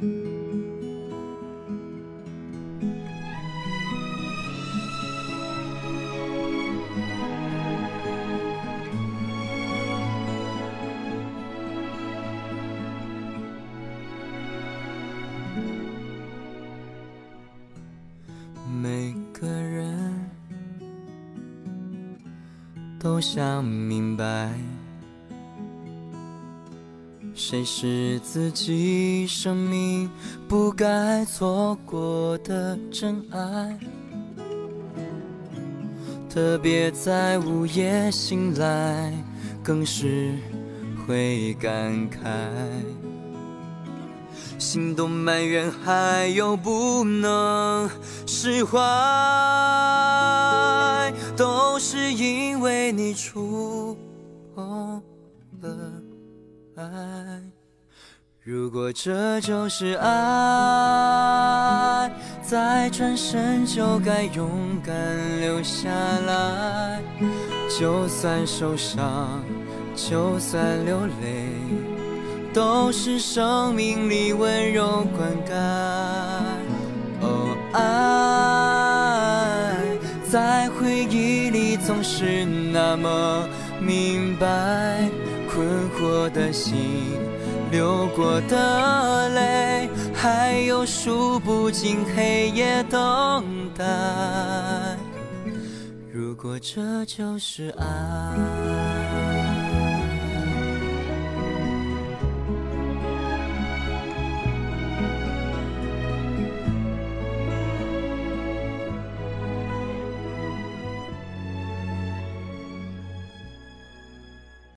每个人都想明白谁是自己生命不该错过的真爱。特别在午夜醒来，更是会感慨，心动埋怨还有不能释怀，都是因为你触碰爱。如果这就是爱，再转身就该勇敢留下来。就算受伤，就算流泪，都是生命里温柔灌溉。哦，爱在回忆里总是那么明白，困惑的心。流过的泪，还有数不尽黑夜等待。如果这就是爱。